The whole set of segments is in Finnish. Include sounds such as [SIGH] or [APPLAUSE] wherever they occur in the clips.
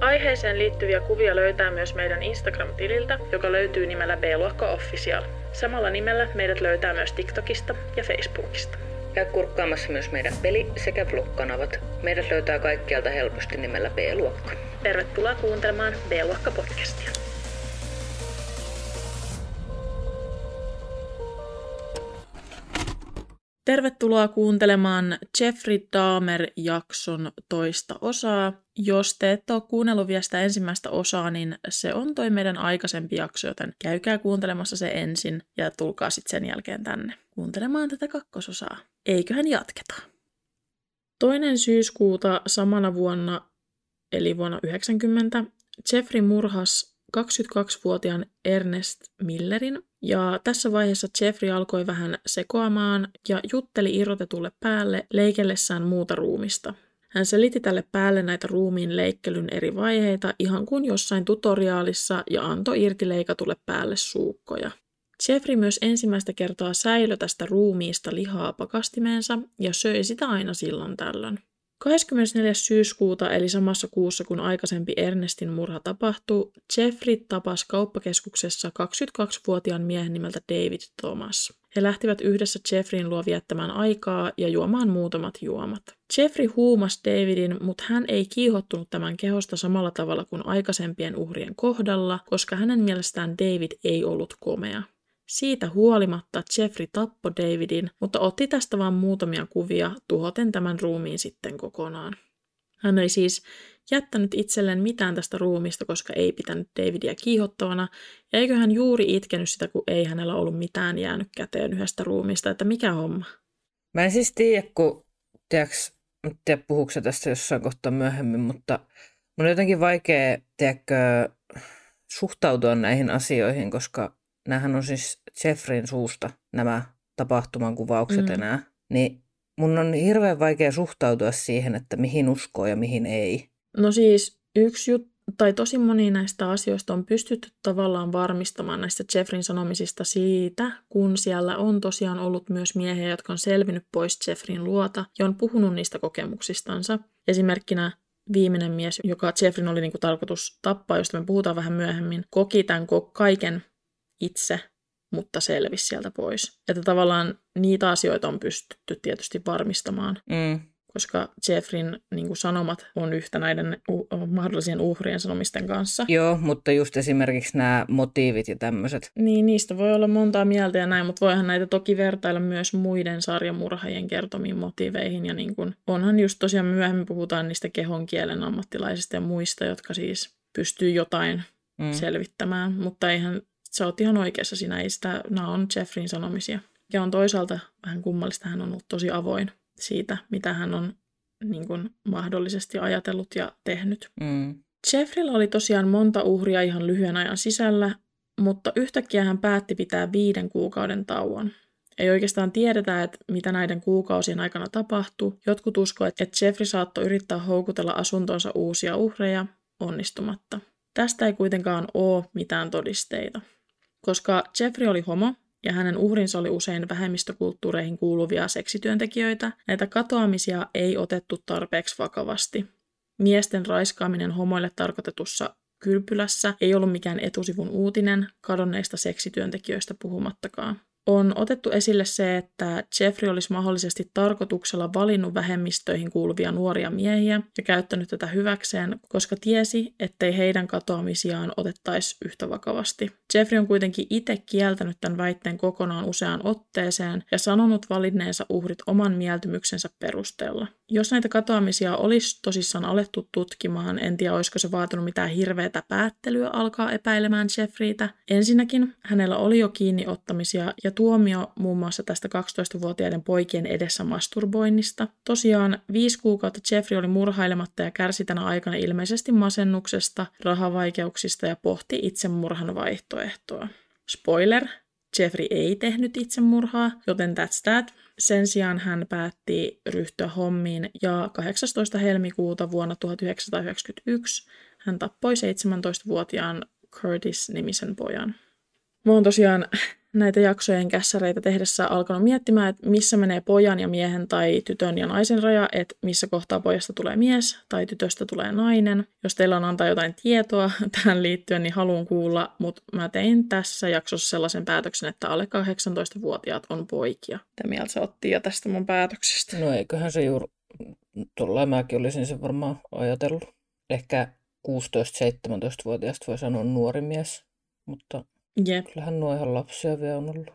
Aiheeseen liittyviä kuvia löytää myös meidän Instagram-tililtä, joka löytyy nimellä B-luokka Official. Samalla nimellä meidät löytää myös TikTokista ja Facebookista. Käy kurkkaamassa myös meidän peli- sekä vlog-kanavat. Meidät löytää kaikkialta helposti nimellä B-luokka. Tervetuloa kuuntelemaan B-luokka Tervetuloa kuuntelemaan Jeffrey Dahmer-jakson toista osaa. Jos te ette ole kuunnellut vielä sitä ensimmäistä osaa, niin se on toi meidän aikaisempi jakso, joten käykää kuuntelemassa se ensin ja tulkaa sitten sen jälkeen tänne kuuntelemaan tätä kakkososaa. Eiköhän jatketa. Toinen syyskuuta samana vuonna, eli vuonna 90, Jeffrey murhas 22-vuotiaan Ernest Millerin, ja tässä vaiheessa Jeffrey alkoi vähän sekoamaan ja jutteli irrotetulle päälle leikellessään muuta ruumista. Hän selitti tälle päälle näitä ruumiin leikkelyn eri vaiheita ihan kuin jossain tutoriaalissa ja antoi irti leikatulle päälle suukkoja. Jeffrey myös ensimmäistä kertaa säilö tästä ruumiista lihaa pakastimeensa ja söi sitä aina silloin tällöin. 24. syyskuuta, eli samassa kuussa kuin aikaisempi Ernestin murha tapahtui, Jeffrey tapasi kauppakeskuksessa 22-vuotiaan miehen nimeltä David Thomas. He lähtivät yhdessä Jeffreyn luo viettämään aikaa ja juomaan muutamat juomat. Jeffrey huumasi Davidin, mutta hän ei kiihottunut tämän kehosta samalla tavalla kuin aikaisempien uhrien kohdalla, koska hänen mielestään David ei ollut komea. Siitä huolimatta Jeffrey tappoi Davidin, mutta otti tästä vain muutamia kuvia, tuhoten tämän ruumiin sitten kokonaan. Hän ei siis jättänyt itselleen mitään tästä ruumista, koska ei pitänyt Davidia kiihottavana, ja eikö hän juuri itkenyt sitä, kun ei hänellä ollut mitään jäänyt käteen yhdestä ruumista, että mikä homma. Mä en siis tiedä, kun, tiedäks, en tiedä puhuuko tästä jossain kohtaa myöhemmin, mutta mun on jotenkin vaikea, tiedätkö, suhtautua näihin asioihin, koska näähän on siis Jeffreyn suusta nämä tapahtuman kuvaukset mm. enää, niin mun on hirveän vaikea suhtautua siihen, että mihin uskoo ja mihin ei. No siis yksi juttu, tai tosi moni näistä asioista on pystytty tavallaan varmistamaan näistä Jeffrin sanomisista siitä, kun siellä on tosiaan ollut myös miehiä, jotka on selvinnyt pois Jeffrin luota ja on puhunut niistä kokemuksistansa. Esimerkkinä viimeinen mies, joka Jeffrin oli niinku tarkoitus tappaa, josta me puhutaan vähän myöhemmin, koki tämän kaiken itse, mutta selvisi sieltä pois. Että tavallaan niitä asioita on pystytty tietysti varmistamaan. Mm. Koska Jeffrin niin kuin sanomat on yhtä näiden uh, mahdollisien uhrien sanomisten kanssa. Joo, mutta just esimerkiksi nämä motiivit ja tämmöiset. Niin, niistä voi olla montaa mieltä ja näin, mutta voihan näitä toki vertailla myös muiden sarjamurhajien kertomiin motiiveihin. Ja niin kuin, onhan just tosiaan myöhemmin puhutaan niistä kehon kielen ammattilaisista ja muista, jotka siis pystyy jotain mm. selvittämään, mutta eihän sä oot ihan oikeassa siinä, ei sitä, nämä on Jeffrin sanomisia. Ja on toisaalta vähän kummallista, hän on ollut tosi avoin siitä, mitä hän on niin kuin, mahdollisesti ajatellut ja tehnyt. Mm. Jeffreyllä oli tosiaan monta uhria ihan lyhyen ajan sisällä, mutta yhtäkkiä hän päätti pitää viiden kuukauden tauon. Ei oikeastaan tiedetä, että mitä näiden kuukausien aikana tapahtui. Jotkut uskoivat, että Jeffrey saattoi yrittää houkutella asuntonsa uusia uhreja onnistumatta. Tästä ei kuitenkaan ole mitään todisteita. Koska Jeffrey oli homo ja hänen uhrinsa oli usein vähemmistökulttuureihin kuuluvia seksityöntekijöitä, näitä katoamisia ei otettu tarpeeksi vakavasti. Miesten raiskaaminen homoille tarkoitetussa kylpylässä ei ollut mikään etusivun uutinen, kadonneista seksityöntekijöistä puhumattakaan on otettu esille se, että Jeffrey olisi mahdollisesti tarkoituksella valinnut vähemmistöihin kuuluvia nuoria miehiä ja käyttänyt tätä hyväkseen, koska tiesi, ettei heidän katoamisiaan otettaisi yhtä vakavasti. Jeffrey on kuitenkin itse kieltänyt tämän väitteen kokonaan useaan otteeseen ja sanonut valinneensa uhrit oman mieltymyksensä perusteella. Jos näitä katoamisia olisi tosissaan alettu tutkimaan, en tiedä olisiko se vaatinut mitään hirveätä päättelyä alkaa epäilemään Jeffreytä. Ensinnäkin hänellä oli jo kiinniottamisia ja tuomio muun muassa tästä 12-vuotiaiden poikien edessä masturboinnista. Tosiaan viisi kuukautta Jeffrey oli murhailematta ja kärsi tänä aikana ilmeisesti masennuksesta, rahavaikeuksista ja pohti itsemurhan vaihtoehtoa. Spoiler, Jeffrey ei tehnyt itsemurhaa, joten that's that. Sen sijaan hän päätti ryhtyä hommiin ja 18. helmikuuta vuonna 1991 hän tappoi 17-vuotiaan Curtis-nimisen pojan. Mä oon tosiaan näitä jaksojen kässäreitä tehdessä alkanut miettimään, että missä menee pojan ja miehen tai tytön ja naisen raja, että missä kohtaa pojasta tulee mies tai tytöstä tulee nainen. Jos teillä on antaa jotain tietoa [LAUGHS] tähän liittyen, niin haluan kuulla, mutta mä tein tässä jaksossa sellaisen päätöksen, että alle 18-vuotiaat on poikia. Mitä mieltä sä otti jo tästä mun päätöksestä? No eiköhän se juuri, tuolla mäkin olisin sen varmaan ajatellut. Ehkä 16-17-vuotiaasta voi sanoa nuori mies, mutta Jep. kyllähän nuo ihan lapsia vielä on ollut.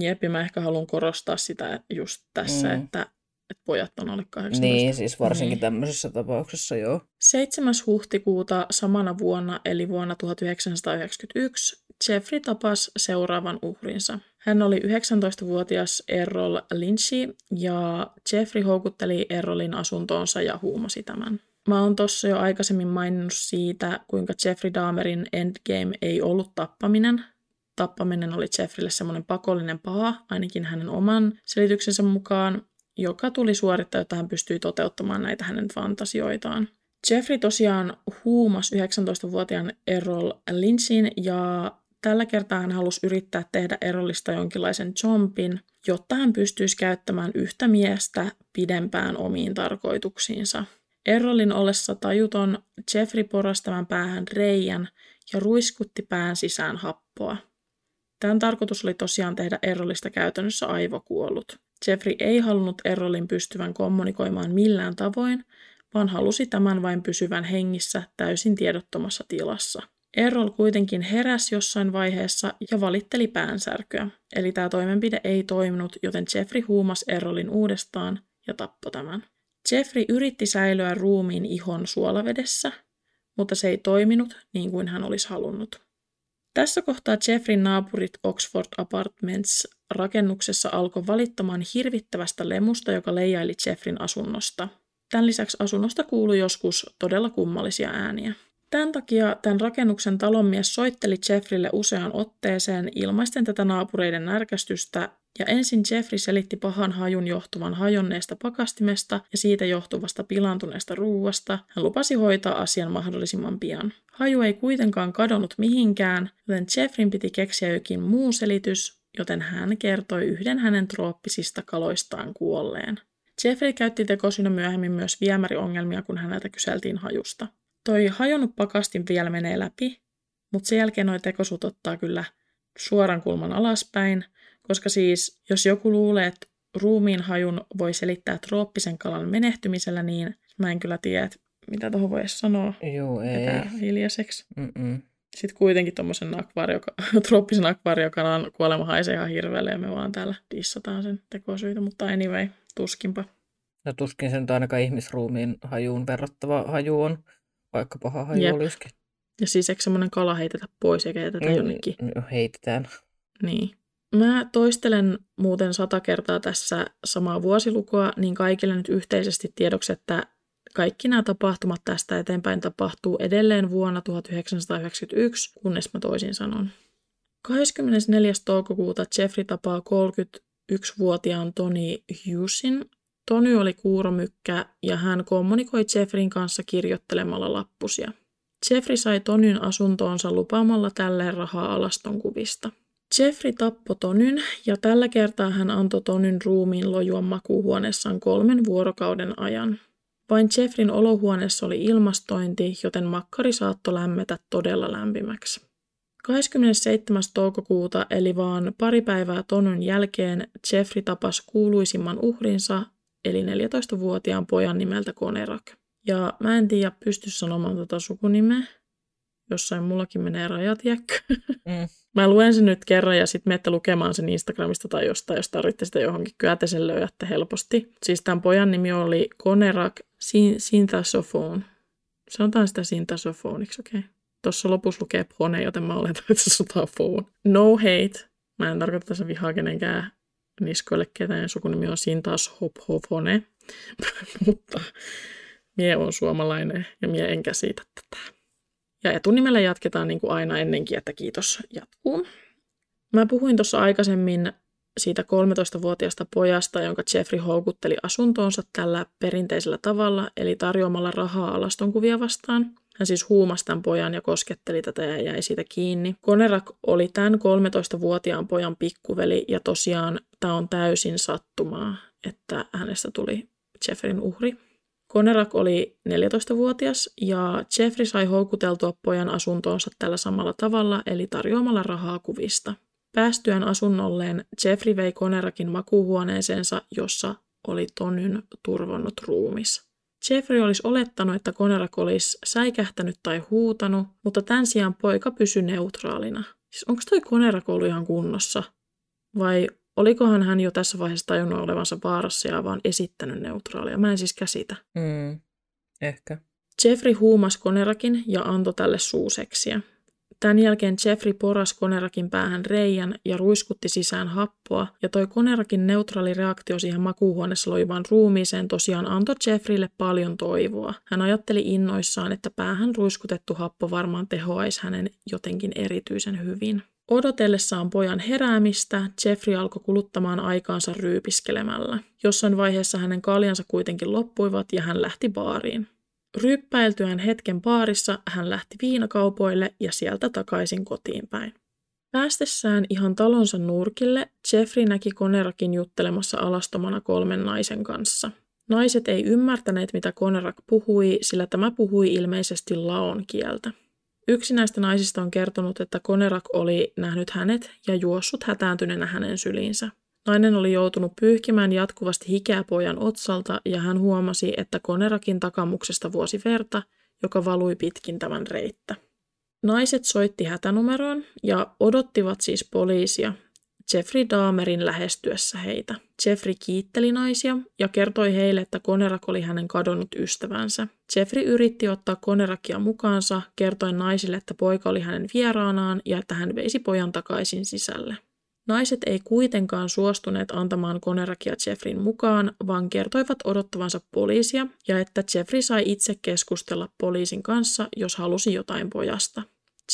Jep, ja mä ehkä haluan korostaa sitä just tässä, Mm. mm. että, että pojat on alle 18. Niin, siis varsinkin Niin. tämmöisessä tapauksessa joo. 7. huhtikuuta samana vuonna, eli vuonna 1991, Jeffrey tapasi seuraavan uhrinsa. Hän oli 19-vuotias Errol Lynchi ja Jeffrey houkutteli Errolin asuntoonsa ja huumasi tämän. Mä oon tossa jo aikaisemmin maininnut siitä, kuinka Jeffrey Dahmerin endgame ei ollut tappaminen. Tappaminen oli Jeffreylle semmoinen pakollinen paha, ainakin hänen oman selityksensä mukaan, joka tuli suorittaa, jotta hän pystyi toteuttamaan näitä hänen fantasioitaan. Jeffrey tosiaan huumas 19-vuotiaan Errol Lynchin ja tällä kertaa hän halusi yrittää tehdä Errolista jonkinlaisen zombin, jotta hän pystyisi käyttämään yhtä miestä pidempään omiin tarkoituksiinsa. Errolin ollessa tajuton, Jeffrey porasi tämän päähän reijän ja ruiskutti pään sisään happoa. Tämän tarkoitus oli tosiaan tehdä Errolista käytännössä aivokuollut. Jeffrey ei halunnut Errolin pystyvän kommunikoimaan millään tavoin, vaan halusi tämän vain pysyvän hengissä täysin tiedottomassa tilassa. Errol kuitenkin heräsi jossain vaiheessa ja valitteli päänsärkyä, eli tämä toimenpide ei toiminut, joten Jeffrey huumasi Errolin uudestaan ja tappoi tämän. Jeffrey yritti säilyä ruumiin ihon suolavedessä, mutta se ei toiminut niin kuin hän olisi halunnut. Tässä kohtaa Jeffrin naapurit Oxford Apartments rakennuksessa alkoi valittamaan hirvittävästä lemusta, joka leijaili Jeffrin asunnosta. Tämän lisäksi asunnosta kuului joskus todella kummallisia ääniä. Tämän takia tämän rakennuksen talonmies soitteli Jeffrille useaan otteeseen ilmaisten tätä naapureiden närkästystä, ja ensin Jeffrey selitti pahan hajun johtuvan hajonneesta pakastimesta ja siitä johtuvasta pilaantuneesta ruuasta. Hän lupasi hoitaa asian mahdollisimman pian. Haju ei kuitenkaan kadonnut mihinkään, joten Jeffrin piti keksiä jokin muu selitys, joten hän kertoi yhden hänen trooppisista kaloistaan kuolleen. Jeffrey käytti tekosyynä myöhemmin myös viemäriongelmia, kun häneltä kyseltiin hajusta. Toi hajonnut pakastin vielä menee läpi, mutta sen jälkeen noi tekosut ottaa kyllä suoran kulman alaspäin, koska siis jos joku luulee, että ruumiin hajun voi selittää trooppisen kalan menehtymisellä, niin mä en kyllä tiedä, mitä tuohon voi sanoa. Joo, ei. Vetää hiljaiseksi. Mm-mm. Sitten kuitenkin tuommoisen akvaario, [LAUGHS] trooppisen akvaariokalan kuolema haisee ihan hirveälle ja me vaan täällä dissataan sen tekosyitä, mutta anyway, tuskinpa. No tuskin sen ainakaan ihmisruumiin hajuun verrattava haju on, vaikka paha haju Jep. olisikin. Ja siis eikö semmoinen kala heitetä pois eikä jätetä Mm, jonnekin? no, Heitetään. Niin. Mä toistelen muuten sata kertaa tässä samaa vuosilukua, niin kaikille nyt yhteisesti tiedoksi, että kaikki nämä tapahtumat tästä eteenpäin tapahtuu edelleen vuonna 1991, kunnes mä toisin sanon. 24. toukokuuta Jeffrey tapaa 31-vuotiaan Tony Hughesin. Tony oli kuuromykkä ja hän kommunikoi Jeffrin kanssa kirjoittelemalla lappusia. Jeffrey sai Tonyn asuntoonsa lupaamalla tälleen rahaa alaston kuvista. Jeffrey tappoi Tonyn ja tällä kertaa hän antoi Tonyn ruumiin lojua makuuhuoneessaan kolmen vuorokauden ajan. Vain Jeffrin olohuoneessa oli ilmastointi, joten makkari saattoi lämmetä todella lämpimäksi. 27. toukokuuta, eli vaan pari päivää Tonyn jälkeen, Jeffrey tapasi kuuluisimman uhrinsa, eli 14-vuotiaan pojan nimeltä Konerak. Ja mä en tiedä pysty sanomaan tota sukunimeä. Jossain mullakin menee rajat. Mm. Mä luen sen nyt kerran ja sitten menette lukemaan sen Instagramista tai jostain, jos tarvitte sitä johonkin. Kyllä te sen löydätte helposti. Siis tämän pojan nimi oli Konerak Sin- Sintasofone. Sanotaan sitä Sintasofoniksi, okei. Okay. Tuossa lopussa lukee pone, joten mä oletan, että se sotaa phone. No hate. Mä en tarkoita tässä vihaa kenenkään niskoille ketään. Sukunimi on Sintas Hophofone. [LAUGHS] Mutta mie on suomalainen ja mie en käsitä tätä. Ja etunimellä jatketaan niin kuin aina ennenkin, että kiitos jatkuu. Mä puhuin tuossa aikaisemmin siitä 13-vuotiaasta pojasta, jonka Jeffrey houkutteli asuntoonsa tällä perinteisellä tavalla, eli tarjoamalla rahaa alastonkuvia vastaan. Hän siis huumasi tämän pojan ja kosketteli tätä ja jäi siitä kiinni. Konerak oli tämän 13-vuotiaan pojan pikkuveli ja tosiaan tämä on täysin sattumaa, että hänestä tuli Jeffrin uhri. Konerak oli 14-vuotias ja Jeffrey sai houkuteltua pojan asuntoonsa tällä samalla tavalla, eli tarjoamalla rahaa kuvista. Päästyään asunnolleen Jeffrey vei Konerakin makuuhuoneeseensa, jossa oli Tonyn turvonnut ruumis. Jeffrey olisi olettanut, että Konerak olisi säikähtänyt tai huutanut, mutta tämän sijaan poika pysyi neutraalina. Siis onko toi Konerak ollut ihan kunnossa? Vai olikohan hän jo tässä vaiheessa tajunnut olevansa vaarassa ja vaan esittänyt neutraalia? Mä en siis käsitä. Mm, ehkä. Jeffrey huumasi Konerakin ja antoi tälle suuseksiä. Tämän jälkeen Jeffrey poras Konerakin päähän reijän ja ruiskutti sisään happoa, ja toi Konerakin neutraali reaktio siihen makuuhuoneessa loivaan ruumiiseen tosiaan antoi Jeffreylle paljon toivoa. Hän ajatteli innoissaan, että päähän ruiskutettu happo varmaan tehoaisi hänen jotenkin erityisen hyvin. Odotellessaan pojan heräämistä, Jeffrey alkoi kuluttamaan aikaansa ryypiskelemällä. Jossain vaiheessa hänen kaljansa kuitenkin loppuivat ja hän lähti baariin. Ryppäiltyään hetken baarissa hän lähti viinakaupoille ja sieltä takaisin kotiin päin. Päästessään ihan talonsa nurkille, Jeffrey näki Konerakin juttelemassa alastomana kolmen naisen kanssa. Naiset ei ymmärtäneet, mitä Konerak puhui, sillä tämä puhui ilmeisesti laon kieltä. Yksi näistä naisista on kertonut, että Konerak oli nähnyt hänet ja juossut hätääntyneenä hänen syliinsä. Nainen oli joutunut pyyhkimään jatkuvasti hikeä pojan otsalta ja hän huomasi, että Konerakin takamuksesta vuosi verta, joka valui pitkin tämän reittä. Naiset soitti hätänumeroon ja odottivat siis poliisia Jeffrey Dahmerin lähestyessä heitä. Jeffrey kiitteli naisia ja kertoi heille, että Konerak oli hänen kadonnut ystävänsä. Jeffrey yritti ottaa Konerakia mukaansa, kertoen naisille, että poika oli hänen vieraanaan ja että hän veisi pojan takaisin sisälle. Naiset ei kuitenkaan suostuneet antamaan Konerakia Jeffrin mukaan, vaan kertoivat odottavansa poliisia ja että Jeffrey sai itse keskustella poliisin kanssa, jos halusi jotain pojasta.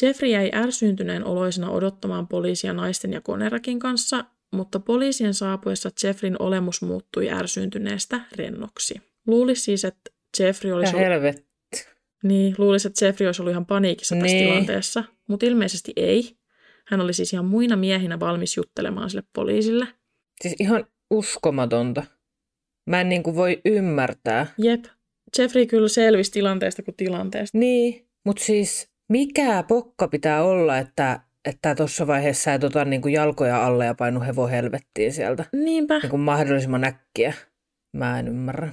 Jeffrey jäi ärsyyntyneen oloisena odottamaan poliisia naisten ja Konerakin kanssa, mutta poliisien saapuessa Jeffrin olemus muuttui ärsyyntyneestä rennoksi. Luulisi siis, että Jeffrey olisi... Ja helvetti. Niin, luulisi, että Jeffrey olisi ollut ihan paniikissa tässä niin. tilanteessa, mutta ilmeisesti ei. Hän oli siis ihan muina miehinä valmis juttelemaan sille poliisille. Siis ihan uskomatonta. Mä en niin kuin voi ymmärtää. Jep. Jeffrey kyllä selvisi tilanteesta kuin tilanteesta. Niin, mutta siis mikä pokka pitää olla, että että tuossa vaiheessa et ota niin kuin jalkoja alle ja painu hevo helvettiin sieltä. Niinpä. Niin kuin mahdollisimman äkkiä. Mä en ymmärrä.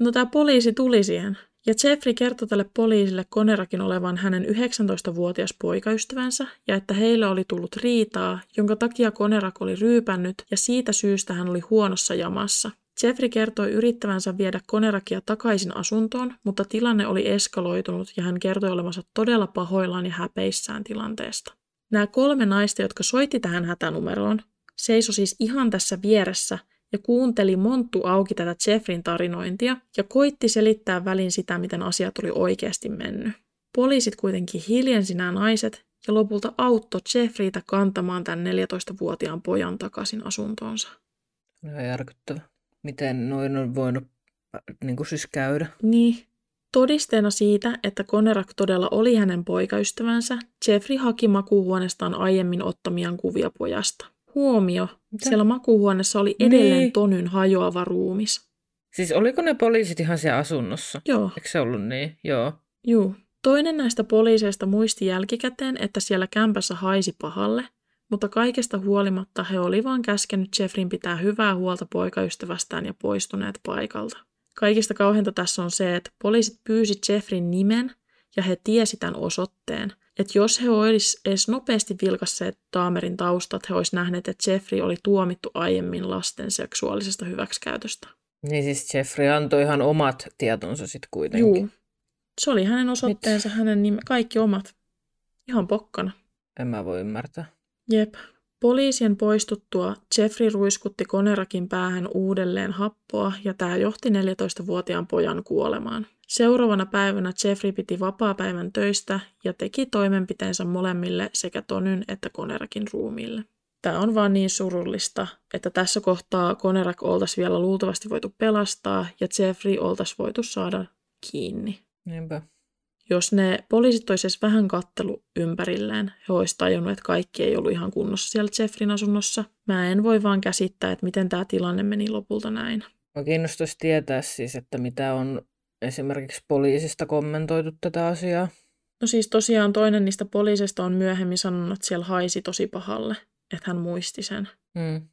No tämä poliisi tuli siihen. Ja Jeffrey kertoi tälle poliisille Konerakin olevan hänen 19-vuotias poikaystävänsä ja että heillä oli tullut riitaa, jonka takia Konerak oli ryypännyt ja siitä syystä hän oli huonossa jamassa. Jeffrey kertoi yrittävänsä viedä Konerakia takaisin asuntoon, mutta tilanne oli eskaloitunut ja hän kertoi olevansa todella pahoillaan ja häpeissään tilanteesta. Nämä kolme naista, jotka soitti tähän hätänumeroon, seisoi siis ihan tässä vieressä ja kuunteli monttu auki tätä Jeffrin tarinointia ja koitti selittää välin sitä, miten asiat oli oikeasti mennyt. Poliisit kuitenkin hiljensi nämä naiset ja lopulta auttoi Jeffreytä kantamaan tämän 14-vuotiaan pojan takaisin asuntoonsa. Ihan järkyttävä. Miten noin on voinut niin kuin siis käydä? Niin. Todisteena siitä, että Konerak todella oli hänen poikaystävänsä, Jeffrey haki makuuhuoneestaan aiemmin ottamiaan kuvia pojasta. Huomio, Mitä? siellä makuuhuoneessa oli edelleen niin. Tonyn hajoava ruumis. Siis oliko ne poliisit ihan siellä asunnossa? Joo. Eikö se ollut niin? Joo. Joo. Toinen näistä poliiseista muisti jälkikäteen, että siellä kämpässä haisi pahalle, mutta kaikesta huolimatta he oli vain käskenyt Jeffrin pitää hyvää huolta poikaystävästään ja poistuneet paikalta. Kaikista kauheinta tässä on se, että poliisit pyysi Jeffrin nimen ja he tiesi tämän osoitteen, että jos he olisivat edes nopeasti vilkasseet Daamerin taustat, he olisivat nähneet, että Jeffrey oli tuomittu aiemmin lasten seksuaalisesta hyväksikäytöstä. Niin siis Jeffrey antoi ihan omat tietonsa sitten kuitenkin. Joo. Se oli hänen osoitteensa, Mit? hänen nime, kaikki omat. Ihan pokkana. En mä voi ymmärtää. Jep. Poliisien poistuttua Jeffrey ruiskutti Konerakin päähän uudelleen happoa ja tämä johti 14-vuotiaan pojan kuolemaan. Seuraavana päivänä Jeffrey piti vapaapäivän töistä ja teki toimenpiteensä molemmille sekä Tonyn että Konerakin ruumiille. Tämä on vaan niin surullista, että tässä kohtaa Konerak oltaisiin vielä luultavasti voitu pelastaa ja Jeffrey oltaisiin voitu saada kiinni. Niinpä. Jos ne poliisit olisi vähän kattelu ympärilleen, he olisivat tajunnut, että kaikki ei ollut ihan kunnossa siellä Jeffrin asunnossa. Mä en voi vaan käsittää, että miten tämä tilanne meni lopulta näin. Mä kiinnostaisi tietää siis, että mitä on esimerkiksi poliisista kommentoitu tätä asiaa. No siis tosiaan toinen niistä poliisista on myöhemmin sanonut, että siellä haisi tosi pahalle, että hän muisti sen. Mm.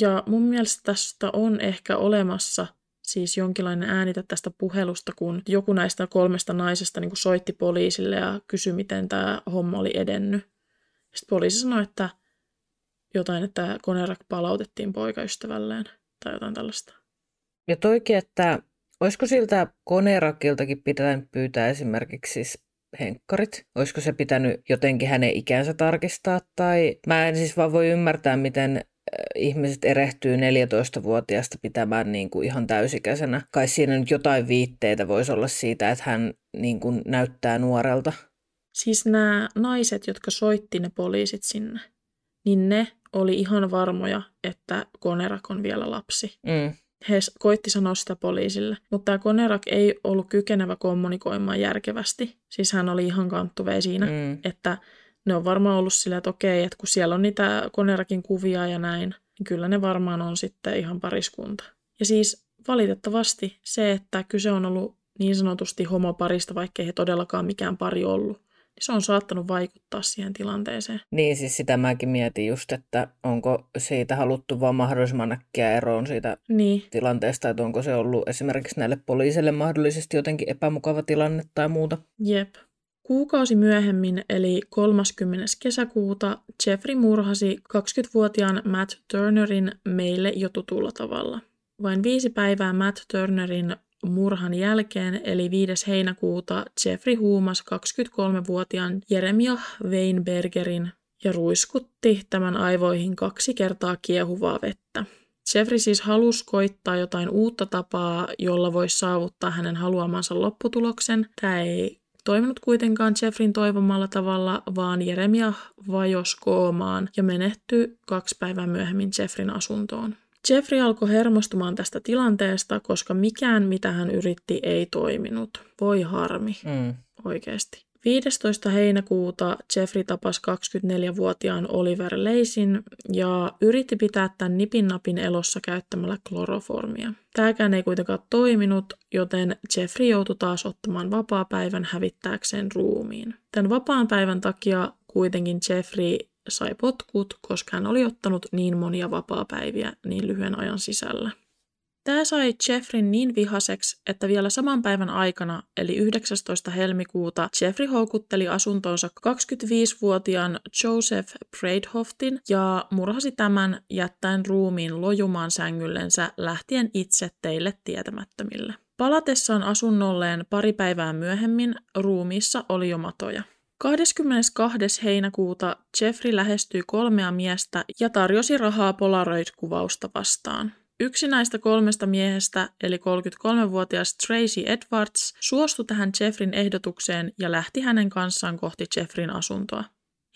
Ja mun mielestä tästä on ehkä olemassa siis jonkinlainen äänitä tästä puhelusta, kun joku näistä kolmesta naisesta niin soitti poliisille ja kysyi, miten tämä homma oli edennyt. Sitten poliisi sanoi, että jotain, että Konerak palautettiin poikaystävälleen tai jotain tällaista. Ja toikin, että olisiko siltä Konerakiltakin pitänyt pyytää esimerkiksi siis henkkarit? Olisiko se pitänyt jotenkin hänen ikänsä tarkistaa? Tai mä en siis vaan voi ymmärtää, miten ihmiset erehtyy 14-vuotiaasta pitämään niin kuin ihan täysikäisenä. Kai siinä nyt jotain viitteitä voisi olla siitä, että hän niin kuin näyttää nuorelta. Siis nämä naiset, jotka soitti ne poliisit sinne, niin ne oli ihan varmoja, että Konerak on vielä lapsi. Mm. He koitti sanoa sitä poliisille, mutta tämä Konerak ei ollut kykenevä kommunikoimaan järkevästi. Siis hän oli ihan kanttuve siinä, mm. että ne on varmaan ollut sillä, että okei, että kun siellä on niitä Konerakin kuvia ja näin, niin kyllä ne varmaan on sitten ihan pariskunta. Ja siis valitettavasti se, että kyse on ollut niin sanotusti homoparista, vaikkei he todellakaan mikään pari ollut, niin se on saattanut vaikuttaa siihen tilanteeseen. Niin, siis sitä mäkin mietin just, että onko siitä haluttu vaan mahdollisimman äkkiä eroon siitä niin. tilanteesta, että onko se ollut esimerkiksi näille poliisille mahdollisesti jotenkin epämukava tilanne tai muuta. Jep. Kuukausi myöhemmin, eli 30. kesäkuuta, Jeffrey murhasi 20-vuotiaan Matt Turnerin meille jo tutulla tavalla. Vain viisi päivää Matt Turnerin murhan jälkeen, eli 5. heinäkuuta, Jeffrey huumasi 23-vuotiaan Jeremiah Weinbergerin ja ruiskutti tämän aivoihin kaksi kertaa kiehuvaa vettä. Jeffrey siis halusi koittaa jotain uutta tapaa, jolla voisi saavuttaa hänen haluamansa lopputuloksen. Tämä ei toiminut kuitenkaan Jeffrin toivomalla tavalla, vaan Jeremia vajos koomaan ja menehtyi kaksi päivää myöhemmin Jeffrin asuntoon. Jeffrey alkoi hermostumaan tästä tilanteesta, koska mikään, mitä hän yritti, ei toiminut. Voi harmi, Mm. oikeasti. 15. heinäkuuta Jeffrey tapasi 24-vuotiaan Oliver Leisin ja yritti pitää tämän nipin elossa käyttämällä kloroformia. Tämäkään ei kuitenkaan toiminut, joten Jeffrey joutui taas ottamaan vapaa-päivän hävittääkseen ruumiin. Tämän vapaan päivän takia kuitenkin Jeffrey sai potkut, koska hän oli ottanut niin monia vapaa-päiviä niin lyhyen ajan sisällä. Tämä sai Jeffrin niin vihaseksi, että vielä saman päivän aikana, eli 19. helmikuuta, Jeffrey houkutteli asuntoonsa 25-vuotiaan Joseph Braidhoftin ja murhasi tämän jättäen ruumiin lojumaan sängyllensä lähtien itse teille tietämättömille. Palatessaan asunnolleen pari päivää myöhemmin ruumiissa oli jo matoja. 22. heinäkuuta Jeffrey lähestyi kolmea miestä ja tarjosi rahaa Polaroid-kuvausta vastaan. Yksi näistä kolmesta miehestä, eli 33-vuotias Tracy Edwards, suostui tähän Jeffrin ehdotukseen ja lähti hänen kanssaan kohti Jeffrin asuntoa.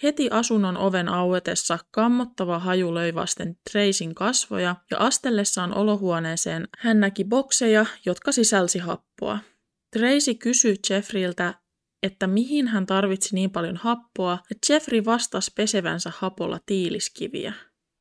Heti asunnon oven auetessa kammottava haju löi vasten Tracyn kasvoja ja astellessaan olohuoneeseen hän näki bokseja, jotka sisälsi happoa. Tracy kysyi Jeffriltä, että mihin hän tarvitsi niin paljon happoa, ja Jeffrey vastasi pesevänsä hapolla tiiliskiviä.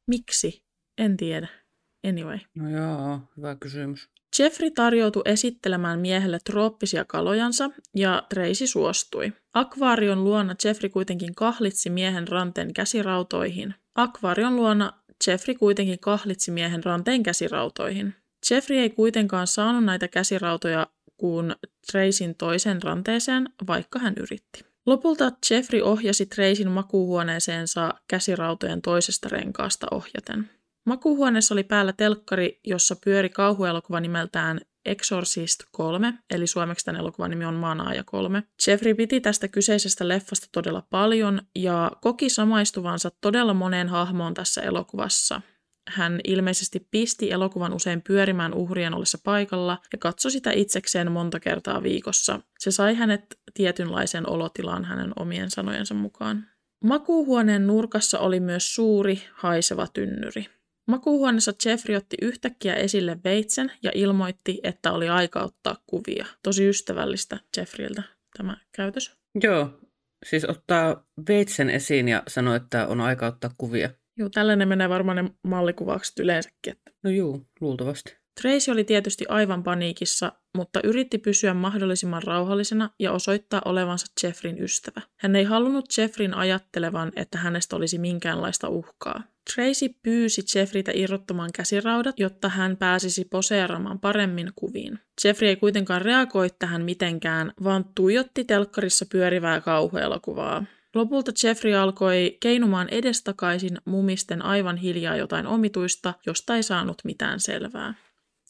Miksi? En tiedä. Anyway. No joo, hyvä kysymys. Jeffrey tarjoutui esittelemään miehelle trooppisia kalojansa ja Tracy suostui. Akvaarion luona Jeffrey kuitenkin kahlitsi miehen ranteen käsirautoihin. Akvaarion luona Jeffrey kuitenkin kahlitsi miehen ranteen käsirautoihin. Jeffrey ei kuitenkaan saanut näitä käsirautoja kuin Tracyn toisen ranteeseen, vaikka hän yritti. Lopulta Jeffrey ohjasi Tracyn makuuhuoneeseensa käsirautojen toisesta renkaasta ohjaten. Makuuhuoneessa oli päällä telkkari, jossa pyöri kauhuelokuva nimeltään Exorcist 3, eli suomeksi tämän elokuvan nimi on Manaaja 3. Jeffrey piti tästä kyseisestä leffasta todella paljon ja koki samaistuvansa todella moneen hahmoon tässä elokuvassa. Hän ilmeisesti pisti elokuvan usein pyörimään uhrien ollessa paikalla ja katsoi sitä itsekseen monta kertaa viikossa. Se sai hänet tietynlaiseen olotilaan hänen omien sanojensa mukaan. Makuuhuoneen nurkassa oli myös suuri, haiseva tynnyri. Makuuhuoneessa Jeffrey otti yhtäkkiä esille veitsen ja ilmoitti, että oli aika ottaa kuvia. Tosi ystävällistä Jeffreyltä tämä käytös. Joo, siis ottaa veitsen esiin ja sanoo, että on aika ottaa kuvia. Joo, tällainen menee varmaan ne mallikuvaukset yleensäkin. Että. No juu, luultavasti. Tracy oli tietysti aivan paniikissa, mutta yritti pysyä mahdollisimman rauhallisena ja osoittaa olevansa Jeffrin ystävä. Hän ei halunnut Jeffrin ajattelevan, että hänestä olisi minkäänlaista uhkaa. Tracy pyysi Jeffreytä irrottamaan käsiraudat, jotta hän pääsisi poseeraamaan paremmin kuviin. Jeffrey ei kuitenkaan reagoi tähän mitenkään, vaan tuijotti telkkarissa pyörivää kauhuelokuvaa. Lopulta Jeffrey alkoi keinumaan edestakaisin mumisten aivan hiljaa jotain omituista, josta ei saanut mitään selvää.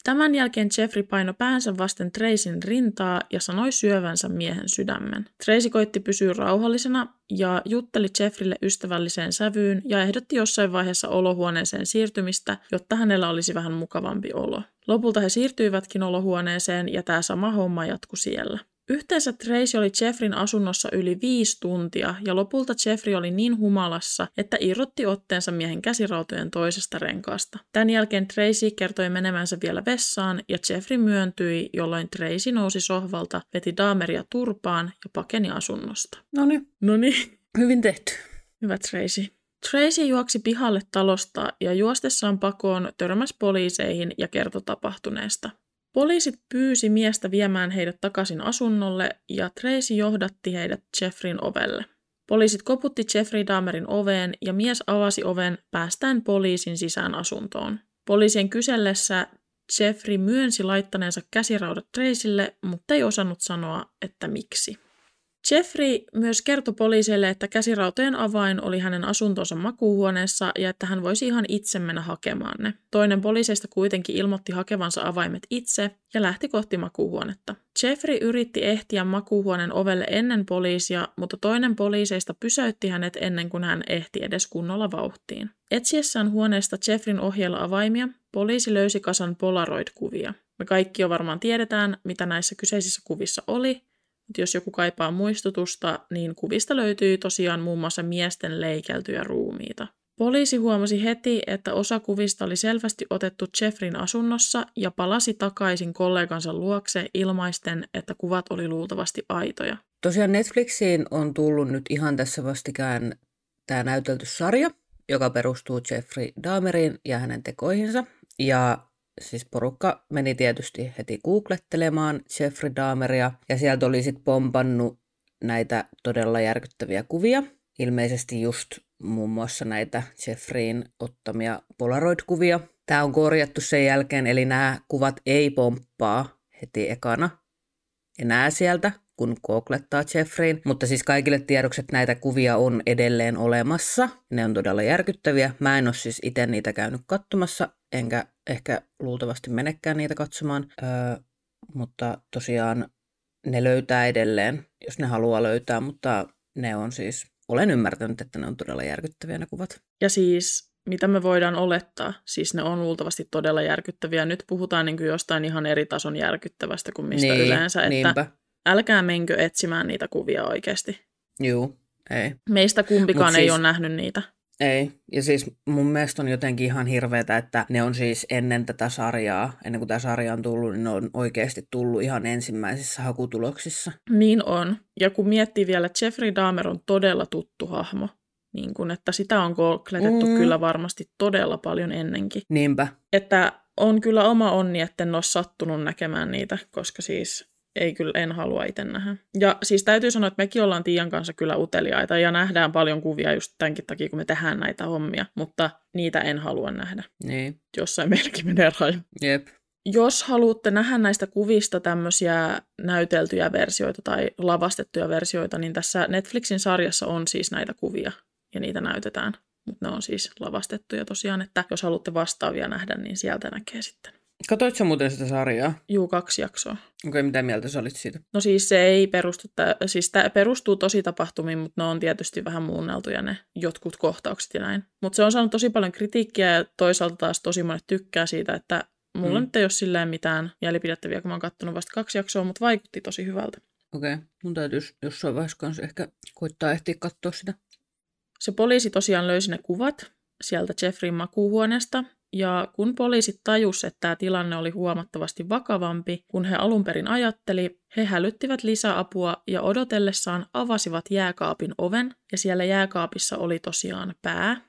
Tämän jälkeen Jeffrey paino päänsä vasten Tracyn rintaa ja sanoi syövänsä miehen sydämen. Tracy koitti pysyä rauhallisena ja jutteli Jeffreylle ystävälliseen sävyyn ja ehdotti jossain vaiheessa olohuoneeseen siirtymistä, jotta hänellä olisi vähän mukavampi olo. Lopulta he siirtyivätkin olohuoneeseen ja tämä sama homma jatkui siellä. Yhteensä Tracy oli Jeffrin asunnossa yli viisi tuntia ja lopulta Jeffrey oli niin humalassa, että irrotti otteensa miehen käsirautojen toisesta renkaasta. Tämän jälkeen Tracy kertoi menemänsä vielä vessaan ja Jeffrey myöntyi, jolloin Tracy nousi sohvalta, veti Daameria turpaan ja pakeni asunnosta. No niin. No niin. Hyvin tehty. Hyvä Tracy. Tracy juoksi pihalle talosta ja juostessaan pakoon törmäsi poliiseihin ja kertoi tapahtuneesta. Poliisit pyysi miestä viemään heidät takaisin asunnolle ja Tracy johdatti heidät Jeffrin ovelle. Poliisit koputti Jeffrey Dahmerin oveen ja mies avasi oven päästään poliisin sisään asuntoon. Poliisien kysellessä Jeffrey myönsi laittaneensa käsiraudat Tracylle, mutta ei osannut sanoa, että miksi. Jeffrey myös kertoi poliisille, että käsirautojen avain oli hänen asuntonsa makuuhuoneessa ja että hän voisi ihan itse mennä hakemaan ne. Toinen poliiseista kuitenkin ilmoitti hakevansa avaimet itse ja lähti kohti makuuhuonetta. Jeffrey yritti ehtiä makuuhuoneen ovelle ennen poliisia, mutta toinen poliiseista pysäytti hänet ennen kuin hän ehti edes kunnolla vauhtiin. Etsiessään huoneesta Jeffrin ohjeella avaimia, poliisi löysi kasan Polaroid-kuvia. Me kaikki jo varmaan tiedetään, mitä näissä kyseisissä kuvissa oli, jos joku kaipaa muistutusta, niin kuvista löytyy tosiaan muun muassa miesten leikeltyjä ruumiita. Poliisi huomasi heti, että osa kuvista oli selvästi otettu Jeffrin asunnossa ja palasi takaisin kollegansa luokse ilmaisten, että kuvat oli luultavasti aitoja. Tosiaan Netflixiin on tullut nyt ihan tässä vastikään tämä näytelty sarja, joka perustuu Jeffrey Dahmeriin ja hänen tekoihinsa. Ja siis porukka meni tietysti heti googlettelemaan Jeffrey Dahmeria ja sieltä oli sitten pompannut näitä todella järkyttäviä kuvia. Ilmeisesti just muun muassa näitä Jeffreyin ottamia Polaroid-kuvia. Tämä on korjattu sen jälkeen, eli nämä kuvat ei pomppaa heti ekana enää sieltä, kun googlettaa Jeffreyin. Mutta siis kaikille tiedokset näitä kuvia on edelleen olemassa. Ne on todella järkyttäviä. Mä en ole siis itse niitä käynyt katsomassa, enkä ehkä luultavasti menekään niitä katsomaan. Öö, mutta tosiaan ne löytää edelleen, jos ne haluaa löytää, mutta ne on siis, olen ymmärtänyt, että ne on todella järkyttäviä ne kuvat. Ja siis mitä me voidaan olettaa, siis ne on luultavasti todella järkyttäviä. Nyt puhutaan niin kuin jostain ihan eri tason järkyttävästä kuin mistä niin, yleensä, että niinpä. älkää menkö etsimään niitä kuvia oikeasti. Joo, ei. Meistä kumpikaan Mut ei siis... ole nähnyt niitä. Ei, ja siis mun mielestä on jotenkin ihan hirveetä, että ne on siis ennen tätä sarjaa, ennen kuin tämä sarja on tullut, niin ne on oikeasti tullut ihan ensimmäisissä hakutuloksissa. Niin on. Ja kun miettii vielä, että Jeffrey Dahmer on todella tuttu hahmo, niin kun, että sitä on kletettu mm. kyllä varmasti todella paljon ennenkin. Niinpä. Että on kyllä oma onni, että en ole sattunut näkemään niitä, koska siis ei kyllä, en halua itse nähdä. Ja siis täytyy sanoa, että mekin ollaan Tiian kanssa kyllä uteliaita ja nähdään paljon kuvia just tämänkin takia, kun me tehdään näitä hommia, mutta niitä en halua nähdä. Niin. Jossain meilläkin menee raja. Jep. Jos haluatte nähdä näistä kuvista tämmöisiä näyteltyjä versioita tai lavastettuja versioita, niin tässä Netflixin sarjassa on siis näitä kuvia ja niitä näytetään. Mutta ne on siis lavastettuja tosiaan, että jos haluatte vastaavia nähdä, niin sieltä näkee sitten. Katoitko muuten sitä sarjaa? Juu, kaksi jaksoa. Okei, okay, mitä mieltä sä olit siitä? No siis se ei perustu, siis tämä perustuu tosi tapahtumiin, mutta ne on tietysti vähän muunneltuja ne jotkut kohtaukset ja näin. Mutta se on saanut tosi paljon kritiikkiä ja toisaalta taas tosi monet tykkää siitä, että mulla mm. nyt ei ole silleen mitään jälipidettäviä, kun mä oon kattonut vasta kaksi jaksoa, mutta vaikutti tosi hyvältä. Okei, okay. mun täytyisi jossain vaiheessa kanssa ehkä koittaa ehtiä katsoa sitä. Se poliisi tosiaan löysi ne kuvat sieltä Jeffrin makuuhuoneesta, ja kun poliisit tajus, että tämä tilanne oli huomattavasti vakavampi kun he alun perin ajatteli, he hälyttivät lisäapua ja odotellessaan avasivat jääkaapin oven, ja siellä jääkaapissa oli tosiaan pää.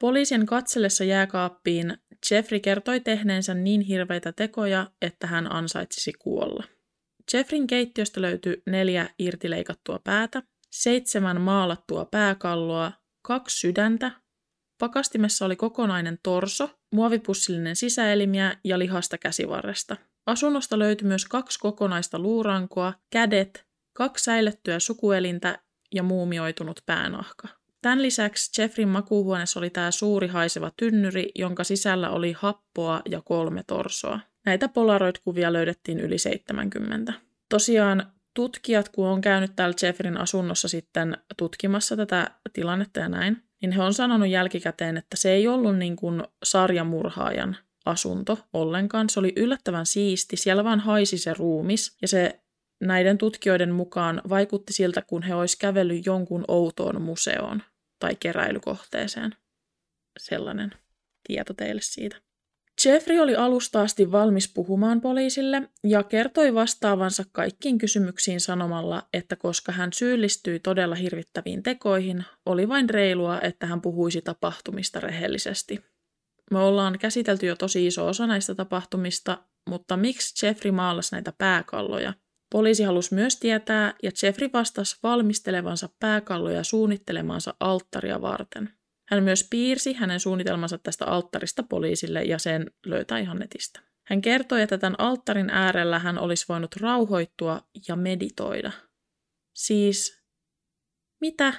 Poliisien katsellessa jääkaappiin Jeffrey kertoi tehneensä niin hirveitä tekoja, että hän ansaitsisi kuolla. Jeffrin keittiöstä löytyi neljä irtileikattua päätä, seitsemän maalattua pääkalloa, kaksi sydäntä, pakastimessa oli kokonainen torso, muovipussillinen sisäelimiä ja lihasta käsivarresta. Asunnosta löytyi myös kaksi kokonaista luurankoa, kädet, kaksi säilettyä sukuelintä ja muumioitunut päänahka. Tämän lisäksi Jeffrin makuuhuoneessa oli tämä suuri haiseva tynnyri, jonka sisällä oli happoa ja kolme torsoa. Näitä Polaroid-kuvia löydettiin yli 70. Tosiaan tutkijat, kun on käynyt täällä Jeffrin asunnossa sitten tutkimassa tätä tilannetta ja näin, niin he on sanonut jälkikäteen, että se ei ollut niin kuin sarjamurhaajan asunto ollenkaan. Se oli yllättävän siisti, siellä vaan haisi se ruumis ja se näiden tutkijoiden mukaan vaikutti siltä, kun he olisi kävellyt jonkun outoon museoon tai keräilykohteeseen. Sellainen tieto teille siitä. Jeffrey oli alusta asti valmis puhumaan poliisille ja kertoi vastaavansa kaikkiin kysymyksiin sanomalla, että koska hän syyllistyi todella hirvittäviin tekoihin, oli vain reilua, että hän puhuisi tapahtumista rehellisesti. Me ollaan käsitelty jo tosi iso osa näistä tapahtumista, mutta miksi Jeffrey maalasi näitä pääkalloja? Poliisi halusi myös tietää, ja Jeffrey vastasi valmistelevansa pääkalloja suunnittelemansa alttaria varten. Hän myös piirsi hänen suunnitelmansa tästä alttarista poliisille ja sen löytää ihan netistä. Hän kertoi, että tämän alttarin äärellä hän olisi voinut rauhoittua ja meditoida. Siis, mitä?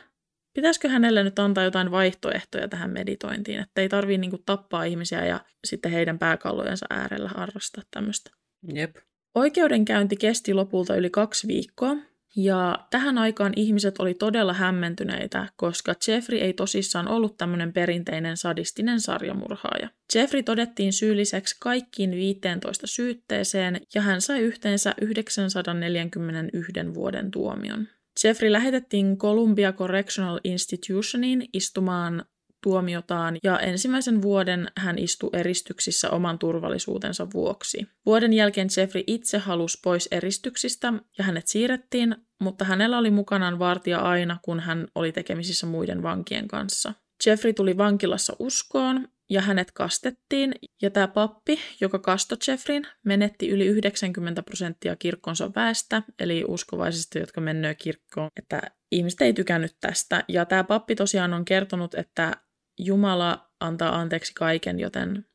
Pitäisikö hänelle nyt antaa jotain vaihtoehtoja tähän meditointiin, että ei tarvii niinku tappaa ihmisiä ja sitten heidän pääkallojensa äärellä harrastaa tämmöistä? Jep. Oikeudenkäynti kesti lopulta yli kaksi viikkoa, ja tähän aikaan ihmiset oli todella hämmentyneitä, koska Jeffrey ei tosissaan ollut tämmöinen perinteinen sadistinen sarjamurhaaja. Jeffrey todettiin syylliseksi kaikkiin 15 syytteeseen ja hän sai yhteensä 941 vuoden tuomion. Jeffrey lähetettiin Columbia Correctional Institutioniin istumaan tuomiotaan ja ensimmäisen vuoden hän istui eristyksissä oman turvallisuutensa vuoksi. Vuoden jälkeen Jeffrey itse halusi pois eristyksistä ja hänet siirrettiin, mutta hänellä oli mukanaan vartija aina, kun hän oli tekemisissä muiden vankien kanssa. Jeffrey tuli vankilassa uskoon ja hänet kastettiin, ja tämä pappi, joka kasto Jeffrin, menetti yli 90 prosenttia kirkkonsa väestä, eli uskovaisista, jotka menee kirkkoon, että ihmiset ei tykännyt tästä. Ja tämä pappi tosiaan on kertonut, että Jumala antaa anteeksi kaiken, joten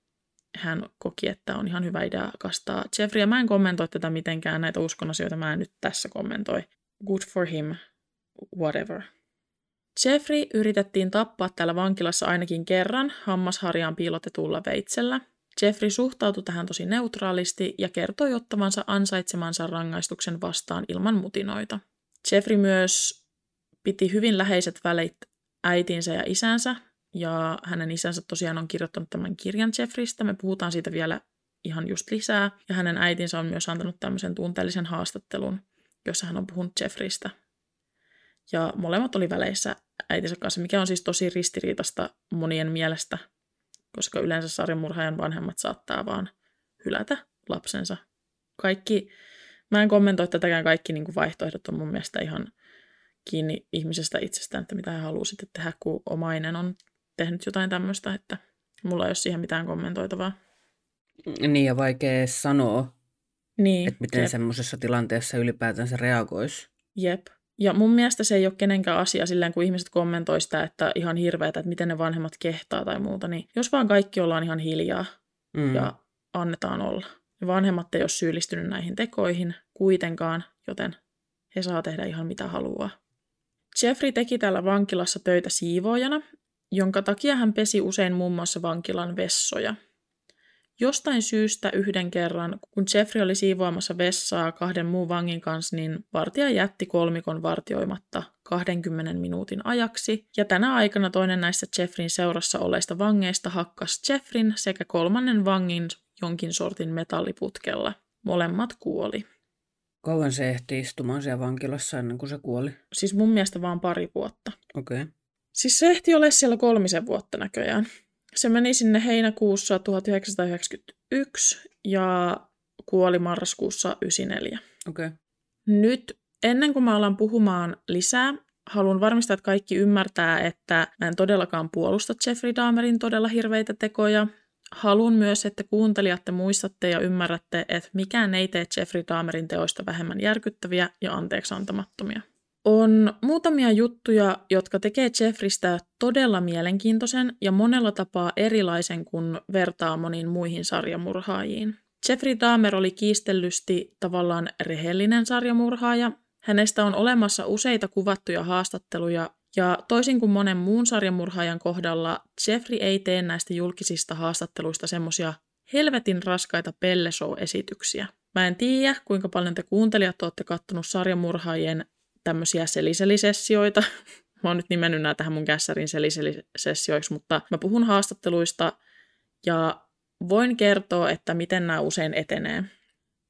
hän koki, että on ihan hyvä idea kastaa Jeffrey. Ja mä en kommentoi tätä mitenkään, näitä uskonnosioita mä en nyt tässä kommentoi. Good for him, whatever. Jeffrey yritettiin tappaa täällä vankilassa ainakin kerran hammasharjaan piilotetulla veitsellä. Jeffrey suhtautui tähän tosi neutraalisti ja kertoi ottavansa ansaitsemansa rangaistuksen vastaan ilman mutinoita. Jeffrey myös piti hyvin läheiset välit äitinsä ja isänsä, ja hänen isänsä tosiaan on kirjoittanut tämän kirjan Jeffristä. Me puhutaan siitä vielä ihan just lisää. Ja hänen äitinsä on myös antanut tämmöisen tunteellisen haastattelun, jossa hän on puhunut Jeffristä. Ja molemmat oli väleissä äitinsä kanssa, mikä on siis tosi ristiriitasta monien mielestä, koska yleensä sarjamurhaajan vanhemmat saattaa vaan hylätä lapsensa. Kaikki, mä en kommentoi tätäkään, kaikki niin kuin vaihtoehdot on mun mielestä ihan kiinni ihmisestä itsestään, että mitä hän haluaa sitten tehdä, kun omainen on tehnyt jotain tämmöistä, että mulla ei ole siihen mitään kommentoitavaa. Niin ja vaikea sanoa, niin, että miten semmoisessa tilanteessa ylipäätään se reagoisi. Jep. Ja mun mielestä se ei ole kenenkään asia silleen, kun ihmiset kommentoi sitä, että ihan hirveätä, että miten ne vanhemmat kehtaa tai muuta, niin jos vaan kaikki ollaan ihan hiljaa mm. ja annetaan olla. Ja vanhemmat ei ole syyllistynyt näihin tekoihin kuitenkaan, joten he saa tehdä ihan mitä haluaa. Jeffrey teki täällä vankilassa töitä siivoojana, jonka takia hän pesi usein muun muassa vankilan vessoja. Jostain syystä yhden kerran, kun Jeffrey oli siivoamassa vessaa kahden muun vangin kanssa, niin vartija jätti kolmikon vartioimatta 20 minuutin ajaksi, ja tänä aikana toinen näistä Jeffrin seurassa olleista vangeista hakkas Jeffrin sekä kolmannen vangin jonkin sortin metalliputkella. Molemmat kuoli. Kauan se ehti istumaan siellä vankilassa ennen kuin se kuoli? Siis mun mielestä vaan pari vuotta. Okei. Okay. Siis se ehti ole siellä kolmisen vuotta näköjään. Se meni sinne heinäkuussa 1991 ja kuoli marraskuussa 1994. Okei. Okay. Nyt ennen kuin mä alan puhumaan lisää, haluan varmistaa, että kaikki ymmärtää, että mä en todellakaan puolusta Jeffrey Dahmerin todella hirveitä tekoja. Haluan myös, että kuuntelijat te muistatte ja ymmärrätte, että mikään ei tee Jeffrey Dahmerin teoista vähemmän järkyttäviä ja anteeksi antamattomia. On muutamia juttuja, jotka tekee Jeffristä todella mielenkiintoisen ja monella tapaa erilaisen, kun vertaa moniin muihin sarjamurhaajiin. Jeffrey Dahmer oli kiistellysti tavallaan rehellinen sarjamurhaaja. Hänestä on olemassa useita kuvattuja haastatteluja, ja toisin kuin monen muun sarjamurhaajan kohdalla, Jeffrey ei tee näistä julkisista haastatteluista semmosia helvetin raskaita pelleshow-esityksiä. Mä en tiedä, kuinka paljon te kuuntelijat olette kattonut sarjamurhaajien tämmöisiä seliselisessioita. [LAUGHS] Mä oon nyt nimennyt nämä tähän mun kässärin seliselisessioiksi, mutta mä puhun haastatteluista ja voin kertoa, että miten nämä usein etenee.